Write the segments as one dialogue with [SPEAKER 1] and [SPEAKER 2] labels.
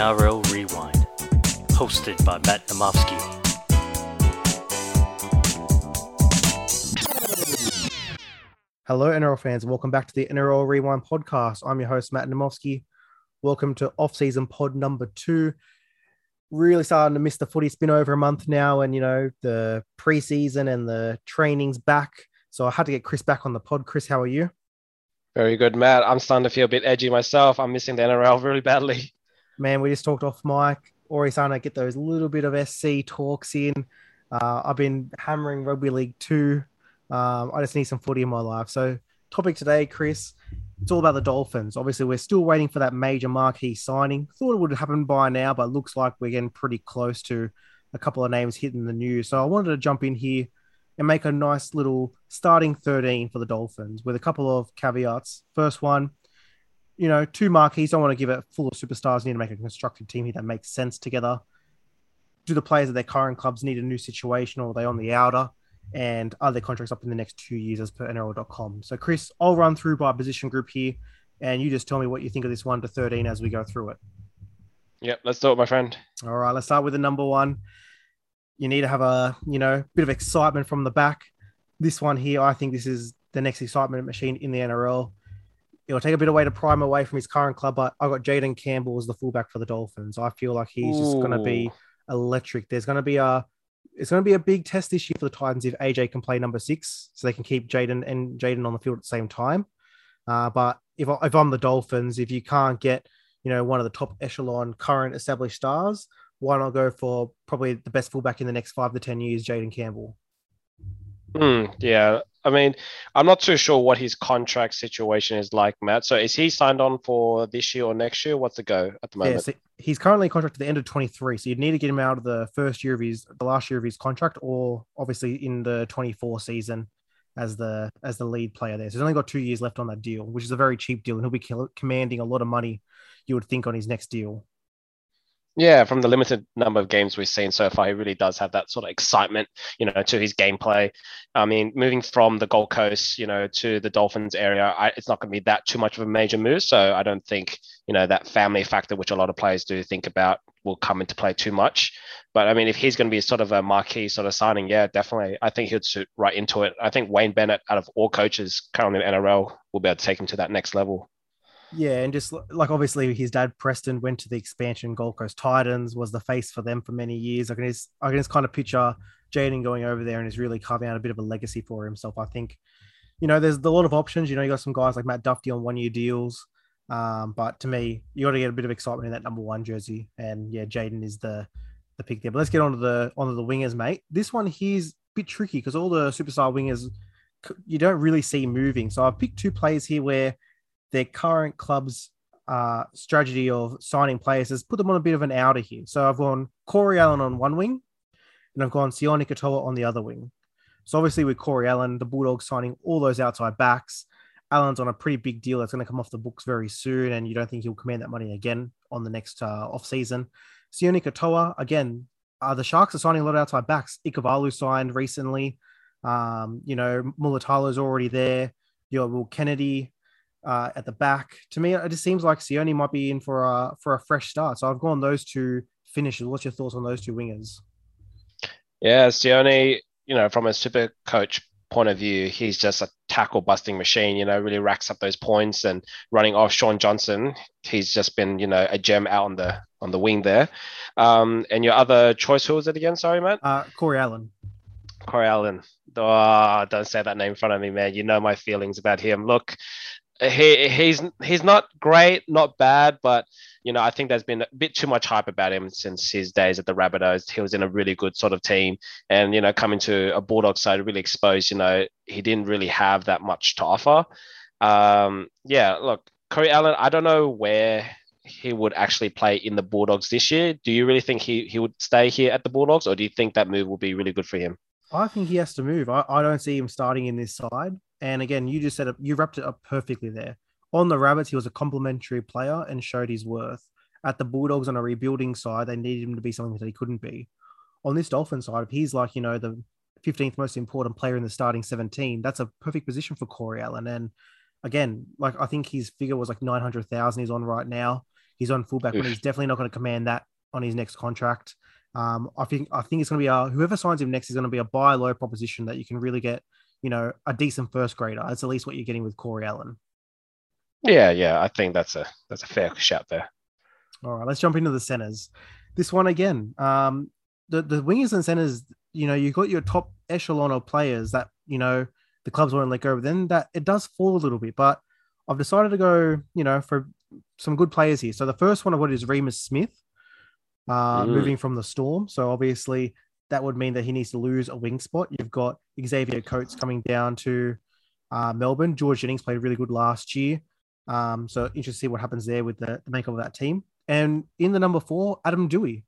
[SPEAKER 1] NRL Rewind, hosted by Matt Namofsky.
[SPEAKER 2] Hello, NRL fans. Welcome back to the NRL Rewind podcast. I'm your host, Matt Namofsky. Welcome to off-season pod number two. Really starting to miss the footy. It's been over a month now, and you know the preseason and the training's back. So I had to get Chris back on the pod. Chris, how are you?
[SPEAKER 3] Very good, Matt. I'm starting to feel a bit edgy myself. I'm missing the NRL really badly.
[SPEAKER 2] Man, we just talked off mic. To get those little bit of SC talks in. Uh, I've been hammering rugby league too. Um, I just need some footy in my life. So, topic today, Chris, it's all about the Dolphins. Obviously, we're still waiting for that major marquee signing. Thought it would happen by now, but looks like we're getting pretty close to a couple of names hitting the news. So, I wanted to jump in here and make a nice little starting 13 for the Dolphins with a couple of caveats. First one, you know, two marquees. Don't want to give it full of superstars. Need to make a constructed team here that makes sense together. Do the players at their current clubs need a new situation or are they on the outer? And are their contracts up in the next two years as per NRL.com? So, Chris, I'll run through by position group here and you just tell me what you think of this one to 13 as we go through it.
[SPEAKER 3] Yep, let's do it, my friend.
[SPEAKER 2] All right, let's start with the number one. You need to have a, you know, bit of excitement from the back. This one here, I think this is the next excitement machine in the NRL. It'll take a bit away to prime away from his current club, but I got Jayden Campbell as the fullback for the Dolphins. I feel like he's just going to be electric. There's going to be a, it's going to be a big test this year for the Titans if AJ can play number six, so they can keep Jaden and Jaden on the field at the same time. Uh, but if I, if I'm the Dolphins, if you can't get you know one of the top echelon current established stars, why not go for probably the best fullback in the next five to ten years, Jayden Campbell?
[SPEAKER 3] Mm, yeah, I mean, I'm not too sure what his contract situation is like, Matt. So is he signed on for this year or next year? What's the go at the moment?
[SPEAKER 2] Yeah, so he's currently contracted at the end of 23. So you'd need to get him out of the first year of his, the last year of his contract, or obviously in the 24 season as the as the lead player there. So he's only got two years left on that deal, which is a very cheap deal, and he'll be commanding a lot of money. You would think on his next deal.
[SPEAKER 3] Yeah, from the limited number of games we've seen so far, he really does have that sort of excitement, you know, to his gameplay. I mean, moving from the Gold Coast, you know, to the Dolphins area, I, it's not going to be that too much of a major move. So I don't think, you know, that family factor, which a lot of players do think about, will come into play too much. But I mean, if he's going to be sort of a marquee sort of signing, yeah, definitely, I think he'd suit right into it. I think Wayne Bennett, out of all coaches currently in NRL, will be able to take him to that next level.
[SPEAKER 2] Yeah, and just like obviously his dad Preston went to the expansion Gold Coast Titans, was the face for them for many years. I can just I can just kind of picture Jayden going over there and is really carving out a bit of a legacy for himself. I think, you know, there's a lot of options. You know, you got some guys like Matt Duffy on one year deals. Um, but to me, you got to get a bit of excitement in that number one jersey. And yeah, Jayden is the the pick there. But let's get on to the onto the wingers, mate. This one here's a bit tricky because all the superstar wingers you don't really see moving. So I've picked two players here where their current club's uh, strategy of signing players has put them on a bit of an outer here. So I've gone Corey Allen on one wing, and I've gone Sione Katoa on the other wing. So obviously with Corey Allen, the Bulldogs signing all those outside backs, Allen's on a pretty big deal that's going to come off the books very soon, and you don't think he'll command that money again on the next uh, off season. Sione Katoa, again, uh, the Sharks are signing a lot of outside backs. Ikavalu signed recently. Um, you know, Mulitalo's already there. You have Will Kennedy, uh, at the back. To me, it just seems like Sione might be in for a for a fresh start. So I've gone those two finishes. What's your thoughts on those two wingers?
[SPEAKER 3] Yeah, Sione, you know, from a super coach point of view, he's just a tackle busting machine, you know, really racks up those points and running off Shaun Johnson. He's just been, you know, a gem out on the on the wing there. Um, and your other choice, who was it again? Sorry, Matt.
[SPEAKER 2] Uh, Corey Allen.
[SPEAKER 3] Corey Allen. Oh, don't say that name in front of me, man. You know my feelings about him. Look, he he's he's not great, not bad, but you know I think there's been a bit too much hype about him since his days at the Rabbitohs. He was in a really good sort of team, and you know coming to a Bulldog side really exposed. You know he didn't really have that much to offer. Um, yeah, look, Corey Allen. I don't know where he would actually play in the Bulldogs this year. Do you really think he he would stay here at the Bulldogs, or do you think that move will be really good for him?
[SPEAKER 2] I think he has to move. I, I don't see him starting in this side. And again, you just said it, you wrapped it up perfectly there. On the Rabbits, he was a complimentary player and showed his worth. At the Bulldogs, on a rebuilding side, they needed him to be something that he couldn't be. On this Dolphin side, if he's like, you know, the 15th most important player in the starting 17, that's a perfect position for Corey Allen. And again, like I think his figure was like 900,000 he's on right now. he's on fullback when
[SPEAKER 3] Oof.
[SPEAKER 2] he's definitely not going to command that on his next contract. Um, I think I think it's going to be a whoever signs him next is going to be a buy low proposition that you can really get, you know, a decent first grader. That's at least what you're getting with Corey Allen.
[SPEAKER 3] Yeah, yeah. I think that's a that's a fair shout there.
[SPEAKER 2] All right, let's jump into the centers. This one again, um, the the wingers and centers. You know, you got your top echelon of players that you know the clubs won't let go. But then that it does fall a little bit. But I've decided to go, you know, for some good players here. So the first one of what is Reimis Smith, uh,
[SPEAKER 3] Mm.
[SPEAKER 2] moving from the Storm. So obviously that would mean that he needs to lose a wing spot. You've got Xavier Coates coming down to uh, Melbourne. George Jennings played really good last year. Um, so interesting to see what happens there with the, the makeup of that team. And in the number four, Adam Doueihi.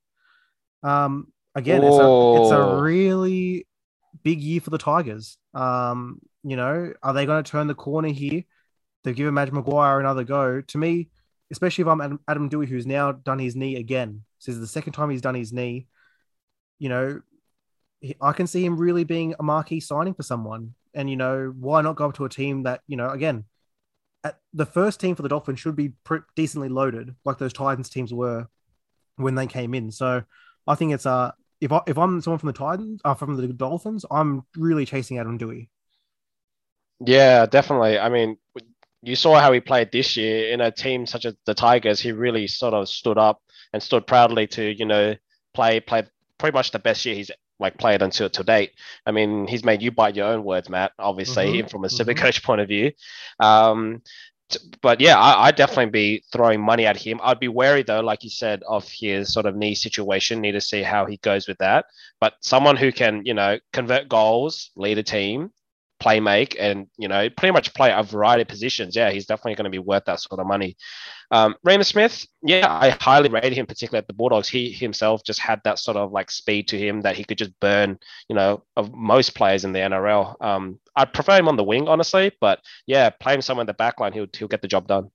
[SPEAKER 2] Um, again, it's a it's a
[SPEAKER 3] Oh.
[SPEAKER 2] really big year for the Tigers. Um, you know, are they going to turn the corner here? They've given Madge Maguire another go. To me, especially if I'm Adam, Adam Doueihi, who's now done his knee again. This is the second time he's done his knee. You know, I can see him really being a marquee signing for someone. And you know, why not go up to a team that you know again at the first team for the Dolphins should be pre- decently loaded, like those Titans teams were when they came in. So I think it's uh if I if I'm someone from the Titans, uh, from the Dolphins, I'm really chasing Adam Doueihi.
[SPEAKER 3] Yeah, definitely. I mean, you saw how he played this year in a team such as the Tigers. He really sort of stood up and stood proudly to, you know, play play pretty much the best year he's like played until to date. I mean, he's made you bite your own words, Matt. Obviously,
[SPEAKER 2] Mhm,
[SPEAKER 3] from a civic
[SPEAKER 2] mhm.
[SPEAKER 3] coach point of view. Um, t- but yeah, I, I'd definitely be throwing money at him. I'd be wary though, like you said, of his sort of knee situation. Need to see how he goes with that. But someone who can, you know, convert goals, lead a team, play make, and you know, pretty much play a variety of positions. Yeah, he's definitely going to be worth that sort of money. Um, Raymond Smith, yeah, I highly rate him, particularly at the Bulldogs. He himself just had that sort of like speed to him that he could just burn, you know, of most players in the NRL. Um, I'd prefer him on the wing, honestly, but yeah, play him somewhere in the back line, he'll he'll get the job done.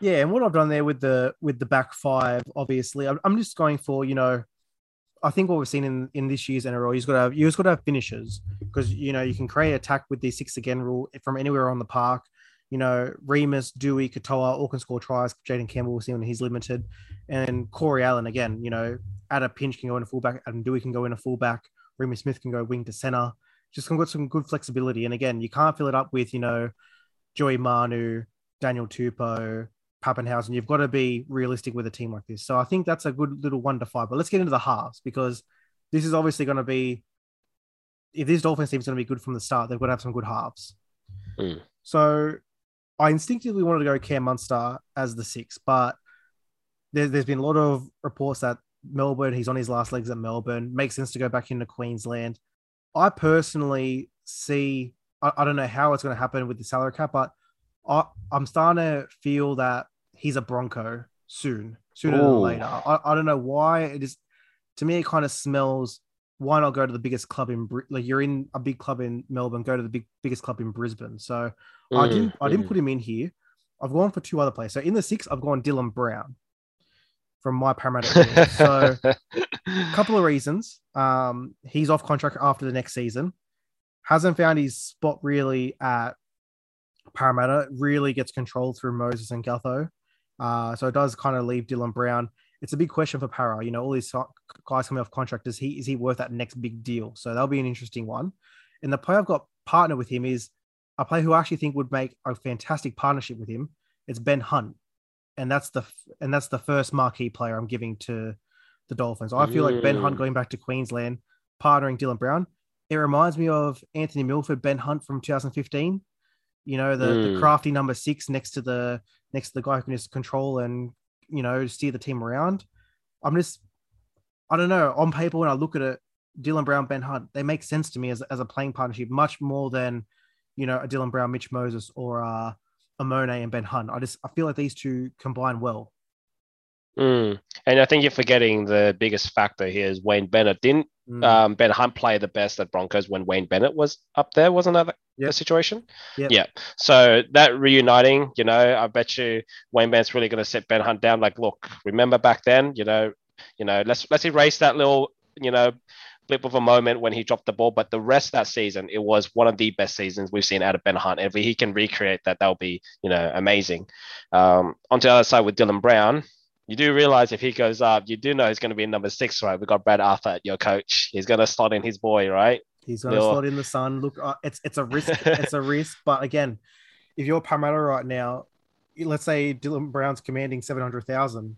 [SPEAKER 2] Yeah, and what I've done there with the with the back five, obviously, I'm just going for you know, I think what we've seen in in this year's NRL, you've got to have you've got to have finishers because you know you can create attack with the six again rule from anywhere on the park. You know, Reimis, Doueihi, Katoa, all can score tries. Jayden Campbell, we'll see when he's limited, and Corey Allen again. You know, at a pinch can go in a fullback, Adam Doueihi can go in a fullback, Reimis Smith can go wing to center. Just got some good flexibility, and again, you can't fill it up with you know, Joey Manu, Daniel Tupou, Papenhuyzen. You've got to be realistic with a team like this. So I think that's a good little one to five. But let's get into the halves because this is obviously going to be, if this Dolphins team is going to be good from the start, they've got to have some good halves.
[SPEAKER 3] Mm.
[SPEAKER 2] So I instinctively wanted to go Cam Munster as the six, but there, there's been a lot of reports that Melbourne, he's on his last legs at Melbourne. Makes sense to go back into Queensland. I personally see, I, I don't know how it's going to happen with the salary cap, but I, I'm starting to feel that he's a Bronco soon, sooner than later. I, I don't know why it is. To me, it kind of smells. Why not go to the biggest club in like you're in a big club in Melbourne? Go to the big biggest club in Brisbane. So I
[SPEAKER 3] Mm,
[SPEAKER 2] didn't I didn't
[SPEAKER 3] mm.
[SPEAKER 2] put him in here. I've gone for two other players. So in the six, I've gone Dylan Brown from my Parramatta. So a couple of reasons. Um, he's off contract after the next season. Hasn't found his spot really at Parramatta. Really gets controlled through Moses and Gutho. Uh, so it does kind of leave Dylan Brown. It's a big question for Para. You know, all these guys coming off contract. Is he is he worth that next big deal? So that'll be an interesting one. And the player I've got partner with him is a player who I actually think would make a fantastic partnership with him. It's Ben Hunt, and that's the and that's the first marquee player I'm giving to the Dolphins. I feel like Ben Hunt
[SPEAKER 3] Mm.
[SPEAKER 2] going back to Queensland, partnering Dylan Brown. It reminds me of Anthony Milford, Ben Hunt from 2015. You know, the, the
[SPEAKER 3] Mm.
[SPEAKER 2] crafty number six next to the next to the guy who can just control and you know steer the team around. I'm just, I don't know. On paper, when I look at it, Dylan Brown, Ben Hunt, they make sense to me as, as a playing partnership much more than you know a Dylan Brown, Mitch Moses, or uh, a Monet and Ben Hunt. I just I feel like these two combine well.
[SPEAKER 3] Mm. And I think you're forgetting the biggest factor here is Wayne Bennett. Didn't
[SPEAKER 2] Mm.
[SPEAKER 3] um, Ben Hunt play the best at Broncos when Wayne Bennett was up there? Wasn't that the-
[SPEAKER 2] Yep.
[SPEAKER 3] the situation?
[SPEAKER 2] Yep.
[SPEAKER 3] Yeah. So that reuniting, you know, I bet you Wayne Bennett's really going to set Ben Hunt down. Like, look, remember back then, you know, you know, let's let's erase that little, you know, blip of a moment when he dropped the ball. But the rest of that season, it was one of the best seasons we've seen out of Ben Hunt. If he can recreate that, that'll be, you know, amazing. Um, on the other side with Dylan Brown, you do realize if he goes up, you do know he's going to be in number six, right? We got Brad Arthur at your coach. He's going to slot in his boy, right?
[SPEAKER 2] He's going to
[SPEAKER 3] Little-
[SPEAKER 2] slot in the son. Look, uh, it's it's a risk. it's a risk. But again, if you're Parramatta right now, let's say Dylan Brown's commanding seven hundred thousand,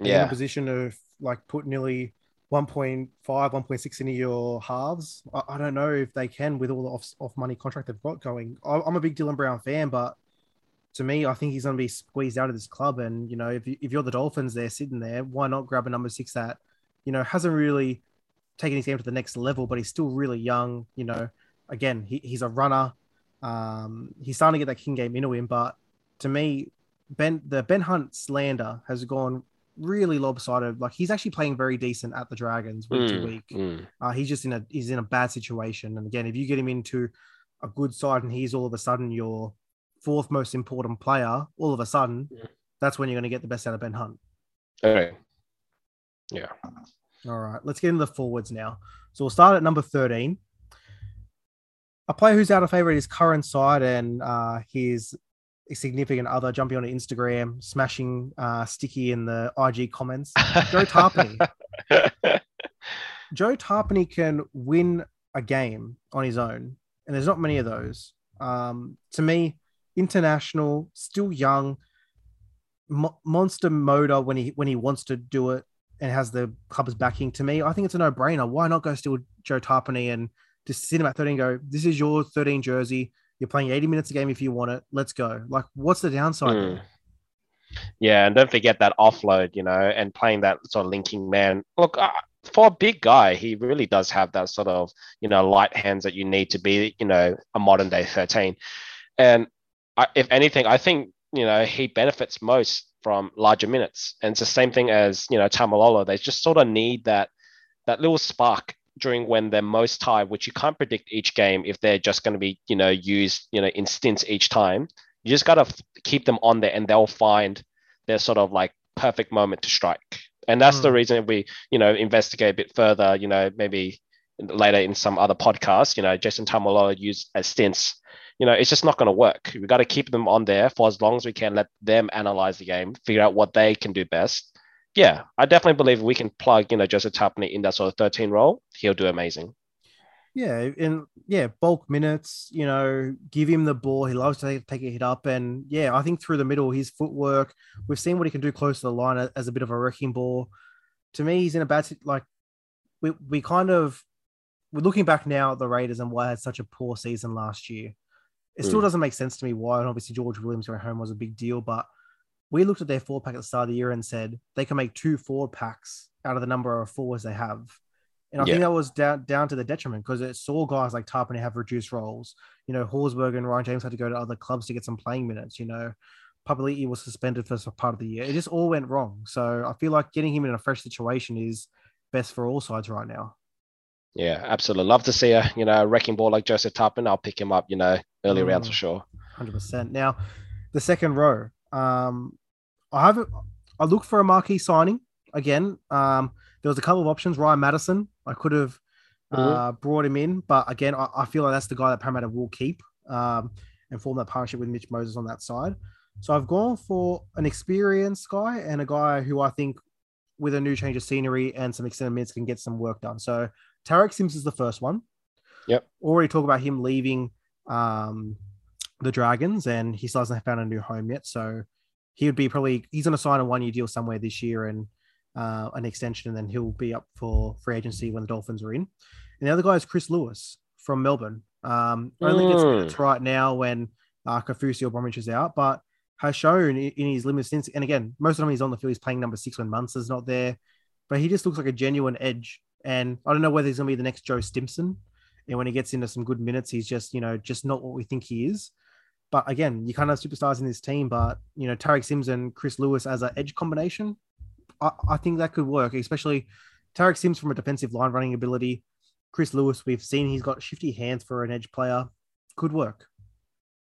[SPEAKER 2] yeah, in a position to like put nearly 1.5, 1.6 into your halves. I, I don't know if they can with all the off, off money contract they've got going. I, I'm a big Dylan Brown fan, but to me, I think he's going to be squeezed out of this club. And, you know, if, you, if you're the Dolphins there sitting there, why not grab a number six that, you know, hasn't really taken his game to the next level, but he's still really young. You know, again, he, he's a runner. Um, he's starting to get that king game into him, but to me, Ben the Ben Hunt slander has gone really lopsided. Like he's actually playing very decent at the Dragons week to
[SPEAKER 3] Mm,
[SPEAKER 2] week.
[SPEAKER 3] mm.
[SPEAKER 2] Uh, he's just in a he's in a bad situation. And again, if you get him into a good side and he's all of a sudden your fourth most important player, all of a sudden,
[SPEAKER 3] Yeah.
[SPEAKER 2] that's when you're going to get the best out of Ben Hunt.
[SPEAKER 3] Okay. Yeah.
[SPEAKER 2] All right, let's get into the forwards now. So we'll start at number 13. A player who's out of favor at his current side and uh, his significant other jumping on Instagram, smashing uh, Sticky in the IG comments. Joe Tapine. Joe Tapine can win a game on his own, and there's not many of those. Um, to me, international, still young, mo- monster motor when he when he wants to do it and has the club's backing. To me, I think it's a no brainer. Why not go steal Joe Tapine and just sit him at 13 and go, this is your 13 jersey. You're playing 80 minutes a game if you want it. Let's go. Like, what's the downside?
[SPEAKER 3] Mm. Yeah, and don't forget that offload, you know, and playing that sort of linking man. Look, uh, for a big guy, he really does have that sort of, you know, light hands that you need to be, you know, a modern day 13. And I, if anything, I think, you know, he benefits most from larger minutes. And it's the same thing as, you know, Taumalolo. They just sort of need that that little spark during when they're most tired, which you can't predict each game if they're just going to be, you know, used, you know, in stints each time. You just got to keep them on there and they'll find their sort of like perfect moment to strike. And that's the
[SPEAKER 2] Hmm.
[SPEAKER 3] reason we, you know, investigate a bit further, you know, maybe later in some other podcast, you know, Jason Taumalolo used as stints. You know, it's just not going to work. We got to keep them on there for as long as we can, let them analyze the game, figure out what they can do best. Yeah, I definitely believe we can plug, you know, Joseph Tapine in that sort of 13 role. He'll do amazing.
[SPEAKER 2] Yeah, and yeah, bulk minutes, you know, give him the ball. He loves to take, a hit up. And yeah, I think through the middle, his footwork, we've seen what he can do close to the line as a bit of a wrecking ball. To me, he's in a bad, like, we, we kind of, we're looking back now at the Raiders and why I had such a poor season last year. It still
[SPEAKER 3] Mm.
[SPEAKER 2] doesn't make sense to me why. And obviously, George Williams going home was a big deal. But we looked at their four pack at the start of the year and said they can make two forward packs out of the number of forwards they have. And I
[SPEAKER 3] Yeah.
[SPEAKER 2] think that was down down to the detriment because it saw guys like Tapine have reduced roles. You know, Horsburgh and Ryan James had to go to other clubs to get some playing minutes. You know, Papali'i was suspended for part of the year. It just all went wrong. So I feel like getting him in a fresh situation is best for all sides right now.
[SPEAKER 3] Yeah, absolutely. Love to see a, you know, a wrecking ball like Joseph Tapine. I'll pick him up, you know, early rounds for
[SPEAKER 2] Mm.
[SPEAKER 3] sure.
[SPEAKER 2] Hundred percent. Now, the second row. Um, I have I look for a marquee signing again. Um, there was a couple of options. Ryan Matterson. I could have uh, brought him in, but again, I, I feel like that's the guy that Parramatta will keep um, and form that partnership with Mitch Moses on that side. So I've gone for an experienced guy and a guy who I think, with a new change of scenery and some extended minutes, can get some work done. So Tariq Sims is the first one.
[SPEAKER 3] Yep.
[SPEAKER 2] Already talk about him leaving um, the Dragons, and he still hasn't found a new home yet. So he would be probably he's going to sign a one year deal somewhere this year and uh, an extension, and then he'll be up for free agency when the Dolphins are in. And the other guy is Chris Lewis from Melbourne. Um, only gets
[SPEAKER 3] Mm.
[SPEAKER 2] minutes right now when uh, Kaufusi or Bromwich is out, but has shown in his limited stints. And again, most of the time he's on the field, he's playing number six when Munster's not there, but he just looks like a genuine edge. And I don't know whether he's going to be the next Joe Stimson. And when he gets into some good minutes, he's just, you know, just not what we think he is. But again, you can't have superstars in this team, but, you know, Tariq Sims and Chris Lewis as an edge combination, I, I think that could work, especially Tariq Sims from a defensive line running ability. Chris Lewis, we've seen he's got shifty hands for an edge player. Could work.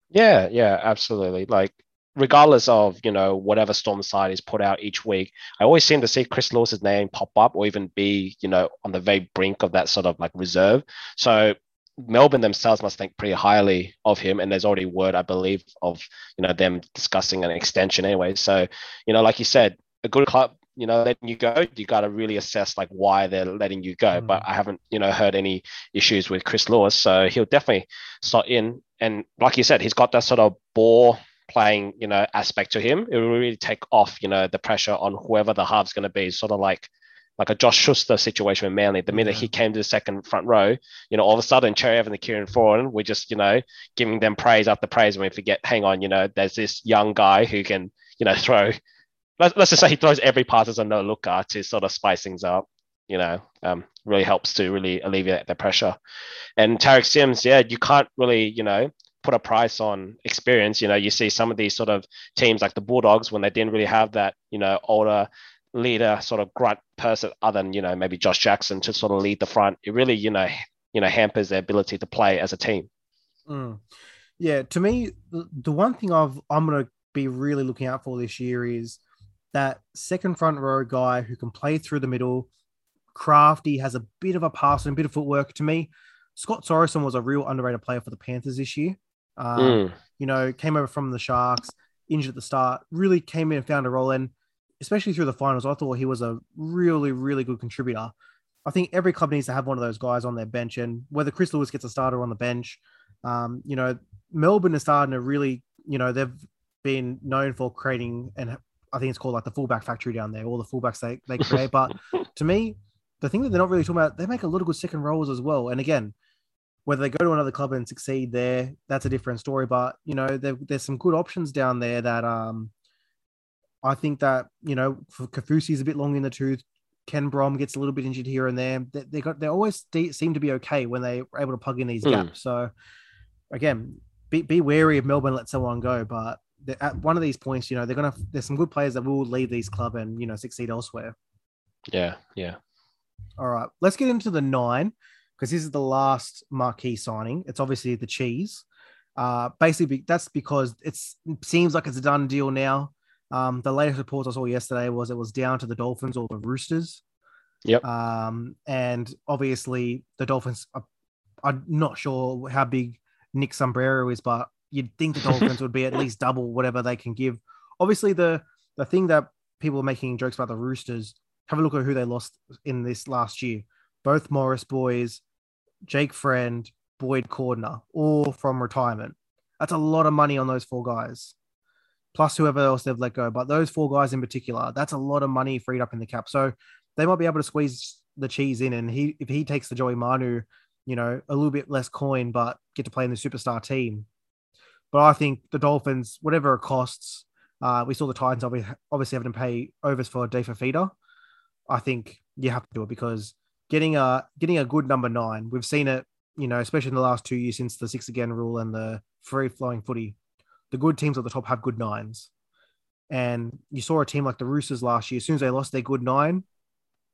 [SPEAKER 3] Yeah, yeah, absolutely. Like, regardless of you know whatever storm side is put out each week, I always seem to see Chris Lewis's name pop up or even be you know on the very brink of that sort of like reserve. So Melbourne themselves must think pretty highly of him, and there's already word I believe of you know them discussing an extension anyway. So you know, like you said, a good club, you know, letting you go, you got to really assess like why they're letting you go. Mm. But I haven't, you know, heard any issues with Chris Lewis, so he'll definitely slot in. And like you said, he's got that sort of ball playing, you know, aspect to him. It will really take off, you know, the pressure on whoever the half's going to be. Sort of like like a Josh Schuster situation with Manly. The minute yeah. he came to the second front row, you know, all of a sudden Cherry and Kieran Foran, we're just, you know, giving them praise after praise. And we forget, hang on, you know, there's this young guy who can, you know, throw. Let's, let's just say he throws every pass as a no looker to sort of spice things up. You know, um, really helps to really alleviate the pressure. And Tariq Sims, yeah, you can't really, you know, put a price on experience. You know, you see some of these sort of teams like the Bulldogs when they didn't really have that, you know, older leader sort of grunt person other than, you know, maybe Josh Jackson to sort of lead the front. It really, you know, you know, hampers their ability to play as a team.
[SPEAKER 2] Mm. Yeah, to me, the, one thing I've I'm gonna be really looking out for this year is that second front row guy who can play through the middle, crafty, has a bit of a pass and a bit of footwork. To me, Scott Sorensen was a real underrated player for the Panthers this year. Um, mm. You know, came over from the Sharks, injured at the start, really came in and found a role. And especially through the finals, I thought he was a really, really good contributor. I think every club needs to have one of those guys on their bench. And whether Chris Lewis gets a starter on the bench, um, you know, Melbourne is starting to really, you know, they've been known for creating, and I think it's called like the fullback factory down there, all the fullbacks they, they create. but to me, the thing that they're not really talking about, they make a lot of good second roles as well. And again, whether they go to another club and succeed there, that's a different story. But you know, there, there's some good options down there that um, I think that you know, Kaufusi is a bit long in the tooth. Ken Brom gets a little bit injured here and there. They, they got they always seem to be okay when they're able to plug in these mm. gaps. So again, be, be wary of Melbourne let someone go, but at one of these points, you know, they're gonna there's some good players that will leave these club and you know succeed elsewhere.
[SPEAKER 3] Yeah, yeah.
[SPEAKER 2] All right, let's get into the nine because this is the last marquee signing. It's obviously the cheese. Uh, basically, that's because it seems like it's a done deal now. Um, the latest reports I saw yesterday was it was down to the Dolphins or the Roosters.
[SPEAKER 3] Yep.
[SPEAKER 2] Um, and obviously the Dolphins. Are, I'm not sure how big Nick Sombrero is, but you'd think the Dolphins would be at least double whatever they can give. Obviously, the the thing that people are making jokes about the Roosters. Have a look at who they lost in this last year. Both Morris boys, Jake Friend, Boyd Cordner, all from retirement. That's a lot of money on those four guys, plus whoever else they've let go. But those four guys in particular, that's a lot of money freed up in the cap. So they might be able to squeeze the cheese in. And he, if he takes the Joey Manu, you know, a little bit less coin, but get to play in the superstar team. But I think the Dolphins, whatever it costs, uh, we saw the Titans obviously having to pay overs for Dave Fifita. I think you have to do it because getting a getting a good number nine. We've seen it, you know, especially in the last two years since the six again rule and the free flowing footy. The good teams at the top have good nines. And you saw a team like the Roosters last year. As soon as they lost their good nine,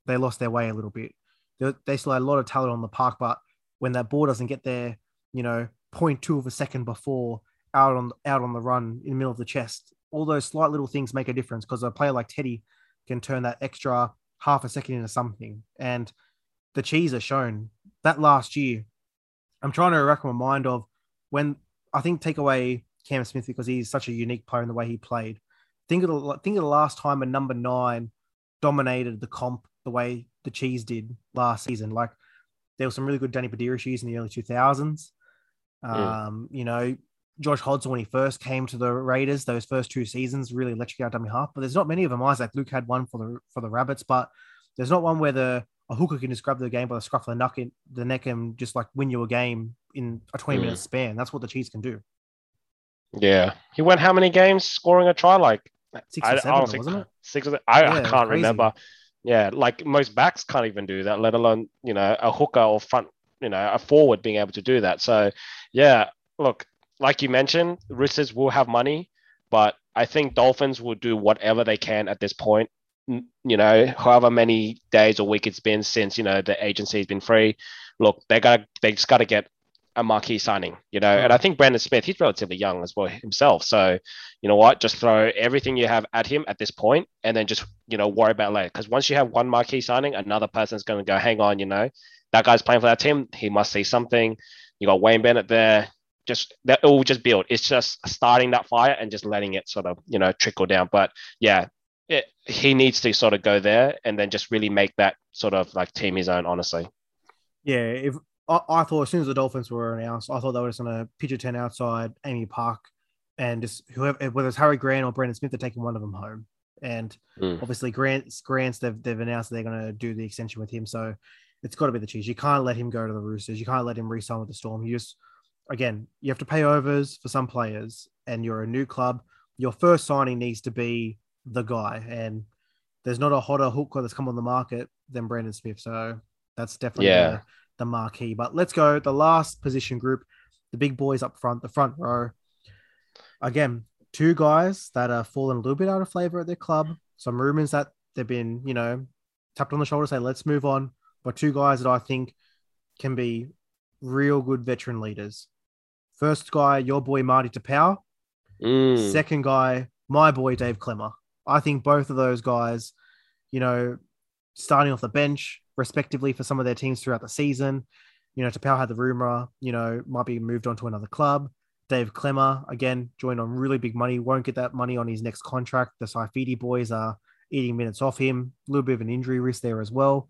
[SPEAKER 2] they lost their way a little bit. They, they still had a lot of talent on the park, but when that ball doesn't get there, you know, 0.2 of a second before out on out on the run in the middle of the chest, all those slight little things make a difference because a player like Teddy can turn that extra half a second into something. And the cheese are shown that last year. I'm trying to rack my mind of when I think take away Cam Smith because he's such a unique player in the way he played. Think of the think of the last time a number nine dominated the comp the way the cheese did last season. Like there was some really good Danny Buderus years in the early 2000s. Um, You know, Josh Hodgson when he first came to the Raiders, those first two seasons really electric out dummy half. But there's not many of them. Isaac Luke had one for the for the Rabbits, but there's not one where the a hooker can just grab the game by the scruff of the neck, the neck and just like win you a game in a 20 mm. minute span. That's what the Cheese can do.
[SPEAKER 3] Yeah. He went how many games scoring a try? Like
[SPEAKER 2] six or seven, I, wasn't it?
[SPEAKER 3] Six or I, yeah, I can't remember. Yeah, like most backs can't even do that, let alone, you know, a hooker or front, you know, a forward being able to do that. So yeah, look, like you mentioned, Roosters will have money, but I think Dolphins will do whatever they can at this point you know, however many days or week it's been since, you know, the agency has been free. Look, they got they just got to get a marquee signing, you know. And I mm. think Brandon Smith, he's relatively young as well himself. So, you know what, just throw everything you have at him at this point and then just, you know, worry about later. Because once you have one marquee signing, another person's going to go, hang on, you know, that guy's playing for that team. He must see something. You got Wayne Bennett there. Just that it will just build. It's just starting that fire and just letting it sort of, you know, trickle down. But yeah, it, he needs to sort of go there and then just really make that sort of like team his own. Honestly,
[SPEAKER 2] Yeah, if I, I thought as soon as the Dolphins were announced, I thought they were just to pitch a 10 outside AAMI Park and just whoever, whether it's Harry Grant or Brandon Smith, they're taking one of them home. And
[SPEAKER 3] Mm.
[SPEAKER 2] obviously, Grant's Grant's they've, they've announced they're going to do the extension with him. So it's got to be the Cheese. You can't let him go to the Roosters. You can't let him re-sign with the Storm. You just, again, you have to pay overs for some players, and you're a new club. Your first signing needs to be the guy, and there's not a hotter hooker that's come on the market than Brandon Smith. So that's definitely
[SPEAKER 3] Yeah.
[SPEAKER 2] the, the marquee. But let's go the last position group, the big boys up front, the front row. Again, two guys that are falling a little bit out of flavor at their club. Some rumors that they've been, you know, tapped on the shoulder, say, let's move on. But two guys that I think can be real good veteran leaders. First guy, your boy Marty Taupau.
[SPEAKER 3] Mm.
[SPEAKER 2] Second guy, my boy Dave Klemmer. I think both of those guys, you know, starting off the bench respectively for some of their teams throughout the season. You know, Taupau had the rumor, you know, might be moved on to another club. Dave Klemmer, again, joined on really big money, won't get that money on his next contract. The Saifiti boys are eating minutes off him, a little bit of an injury risk there as well.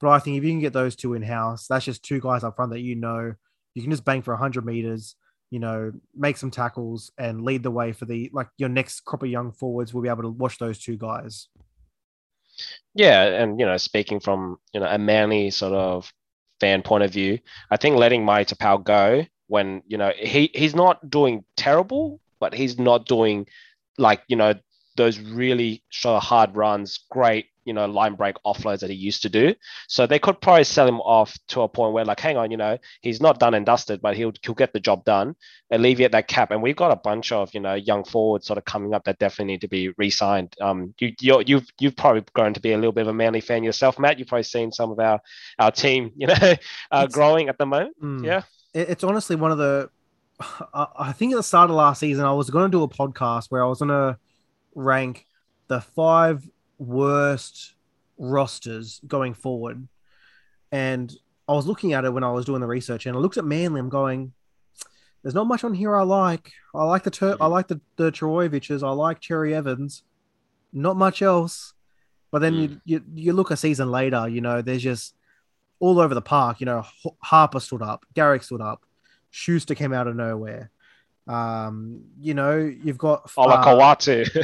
[SPEAKER 2] But I think if you can get those two in house, that's just two guys up front that you know you can just bang for 100 meters, you know, make some tackles and lead the way for the like your next crop of young forwards will be able to watch those two guys.
[SPEAKER 3] Yeah, and you know, speaking from you know a manly sort of fan point of view, I think letting Mai Taupau go when you know he he's not doing terrible, but he's not doing like you know those really sort of hard runs, great you know line break offloads that he used to do. So they could probably sell him off to a point where like, hang on, you know, he's not done and dusted, but he'll he'll get the job done, alleviate that cap. And we've got a bunch of you know young forwards sort of coming up that definitely need to be re-signed. Um, you you're, you've you've probably grown to be a little bit of a Manly fan yourself, Matt. You've probably seen some of our our team, you know, uh, growing at the moment.
[SPEAKER 2] Mm.
[SPEAKER 3] Yeah.
[SPEAKER 2] It's honestly one of the. I I think at the start of last season, I was going to do a podcast where I was going to rank the five worst rosters going forward, and I was looking at it when I was doing the research, and I looked at Manly. I'm going, there's not much on here I like. I like the Tur- I like the the Trbojevic's. I like Cherry Evans. Not much else. But then you, mm. you you look a season later, you know, there's just all over the park. You know, Harper stood up, Garrick stood up, Schuster came out of nowhere. Um, you know, you've got
[SPEAKER 3] Ola
[SPEAKER 2] uh,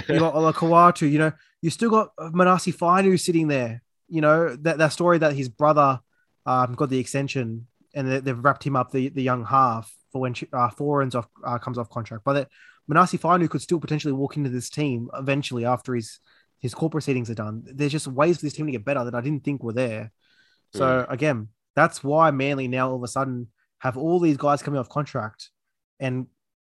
[SPEAKER 2] you got Olakau'atu, you know, you still got Manase Fainu sitting there. You know, that, that story that his brother um, got the extension and they, they've wrapped him up the, the young half for when uh, Foran's off uh, comes off contract. But that Manase Fainu could still potentially walk into this team eventually after his his court proceedings are done. There's just ways for this team to get better that I didn't think were there. So again, that's why Manly now all of a sudden have all these guys coming off contract, and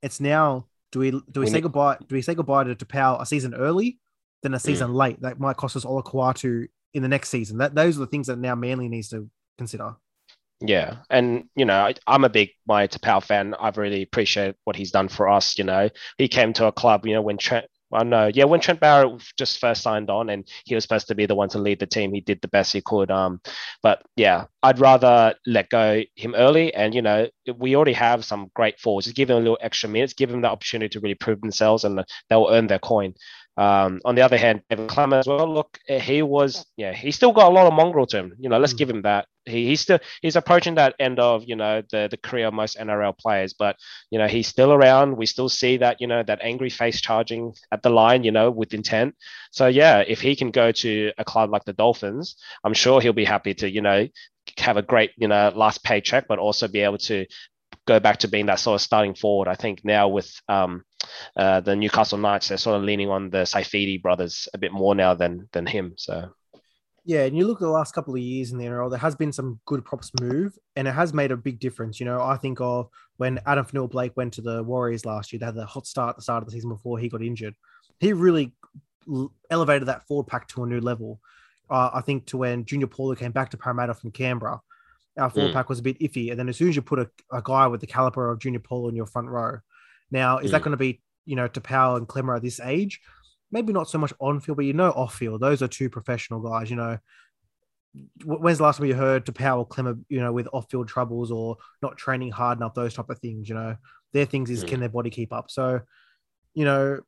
[SPEAKER 2] it's now do we do we,
[SPEAKER 3] We
[SPEAKER 2] say
[SPEAKER 3] need-
[SPEAKER 2] goodbye? Do we say goodbye to Taupau a season early, then
[SPEAKER 3] Mm.
[SPEAKER 2] a season late? That might cost us Olakau'atu in the next season. That those are the things that now Manly needs to consider.
[SPEAKER 3] Yeah, and you know, I, I'm a big Maya Taupau fan. I've really appreciated what he's done for us. You know, he came to a club, you know, when Trent. I know, yeah, when Trent Barrett just first signed on, and he was supposed to be the one to lead the team. He did the best he could. Um, but yeah, I'd rather let go him early, and you know, we already have some great forwards. Just give them a little extra minutes, give them the opportunity to really prove themselves, and they'll earn their coin. Um, on the other hand, David Klemmer as well. Look, eh, he was, yeah, he still got a lot of mongrel to him. You know, let's
[SPEAKER 2] Mm.
[SPEAKER 3] give him that. He, he's still he's approaching that end of you know the the career of most NRL players, but you know he's still around. We still see that you know that angry face charging at the line, you know, with intent. So yeah, if he can go to a club like the Dolphins, I'm sure he'll be happy to you know have a great you know last paycheck, but also be able to go back to being that sort of starting forward. I think now with um, uh, the Newcastle Knights, they're sort of leaning on the Saifiti brothers a bit more now than than him. So
[SPEAKER 2] Yeah, and you look at the last couple of years in the NRL, there has been some good props move, and it has made a big difference. You know, I think of when Addin Fonua-Blake went to the Warriors last year, they had the hot start at the start of the season before he got injured. He really elevated that forward pack to a new level. Uh, I think to when Junior Paulo came back to Parramatta from Canberra, our forward
[SPEAKER 3] Mm.
[SPEAKER 2] pack was a bit iffy. And then as soon as you put a, a guy with the caliber of Junior Paul in your front row, now is that
[SPEAKER 3] Mm.
[SPEAKER 2] going to be, you know, Taupau and Klemmer at this age? Maybe not so much on field, but you know, off field, those are two professional guys. You know, when's the last time you heard to Powell Klemmer, you know, with off field troubles or not training hard enough, those type of things, you know, their things is
[SPEAKER 3] Mm.
[SPEAKER 2] can their body keep up? So, you know,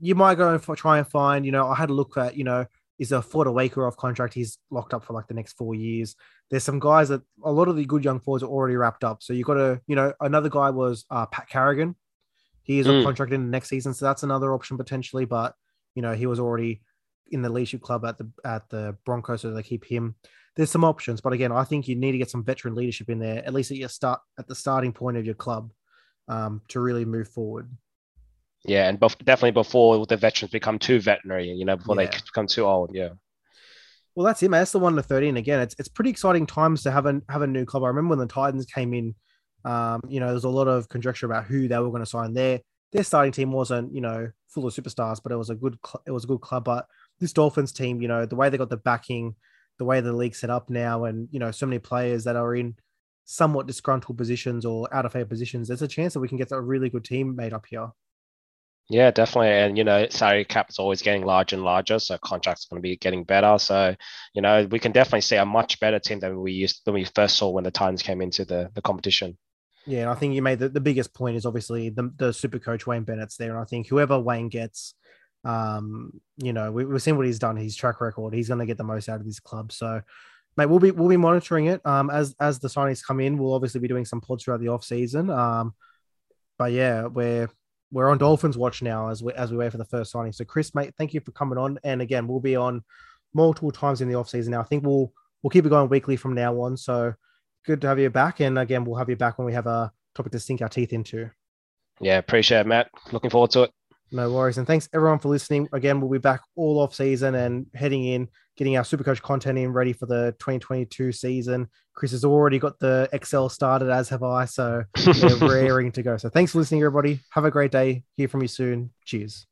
[SPEAKER 2] you might go and try and find, you know, I had a look at, you know, is a Ford Waker off contract. He's locked up for like the next four years. There's some guys that a lot of the good young forwards are already wrapped up. So you've got to, you know, another guy was uh, Pat Carrigan. He is
[SPEAKER 3] Mm.
[SPEAKER 2] on contract in the next season, so that's another option potentially. But you know, he was already in the leadership club at the at the Broncos, so they keep him. There's some options, but again, I think you need to get some veteran leadership in there, at least at your start at the starting point of your club, um, to really move forward.
[SPEAKER 3] Yeah, and bef- definitely before the veterans become too veterinary, you know, before
[SPEAKER 2] Yeah.
[SPEAKER 3] they become too old. Yeah.
[SPEAKER 2] Well, that's it, man. That's the one to thirty, and again, it's it's pretty exciting times to have a have a new club. I remember when the Titans came in, um, you know, there's a lot of conjecture about who they were going to sign. Their their starting team wasn't, you know, full of superstars, but it was a good cl- it was a good club. But this Dolphins team, you know, the way they got the backing, the way the league set up now, and you know, so many players that are in somewhat disgruntled positions or out of favor positions, there's a chance that we can get a really good team made up here.
[SPEAKER 3] Yeah, definitely. And you know, salary cap is always getting larger and larger, so contracts are going to be getting better. So, you know, we can definitely see a much better team than we used than we first saw when the Titans came into the, the competition.
[SPEAKER 2] Yeah, I think you made the, the biggest point is obviously the, the super coach Wayne Bennett's there. And I think whoever Wayne gets, um, you know, we, we've seen what he's done, his track record. He's going to get the most out of this club. So, mate, we'll be we'll be monitoring it. Um, as as the signings come in, we'll obviously be doing some pods throughout the off season. Um, but yeah, we're we're on Dolphins watch now as we as we wait for the first signing. So, Chris, mate, thank you for coming on. And again, we'll be on multiple times in the off season now. I think we'll we'll keep it going weekly from now on. So good to have you back. And again, we'll have you back when we have a topic to sink our teeth into.
[SPEAKER 3] Yeah, appreciate it, Matt. Looking forward to it.
[SPEAKER 2] No worries. And thanks everyone for listening. Again, we'll be back all off season and heading in, getting our Supercoach content in ready for the 2022 season. Chris has already got the Excel started, as have I. So we're raring to go. So thanks for listening, everybody. Have a great day. Hear from you soon. Cheers.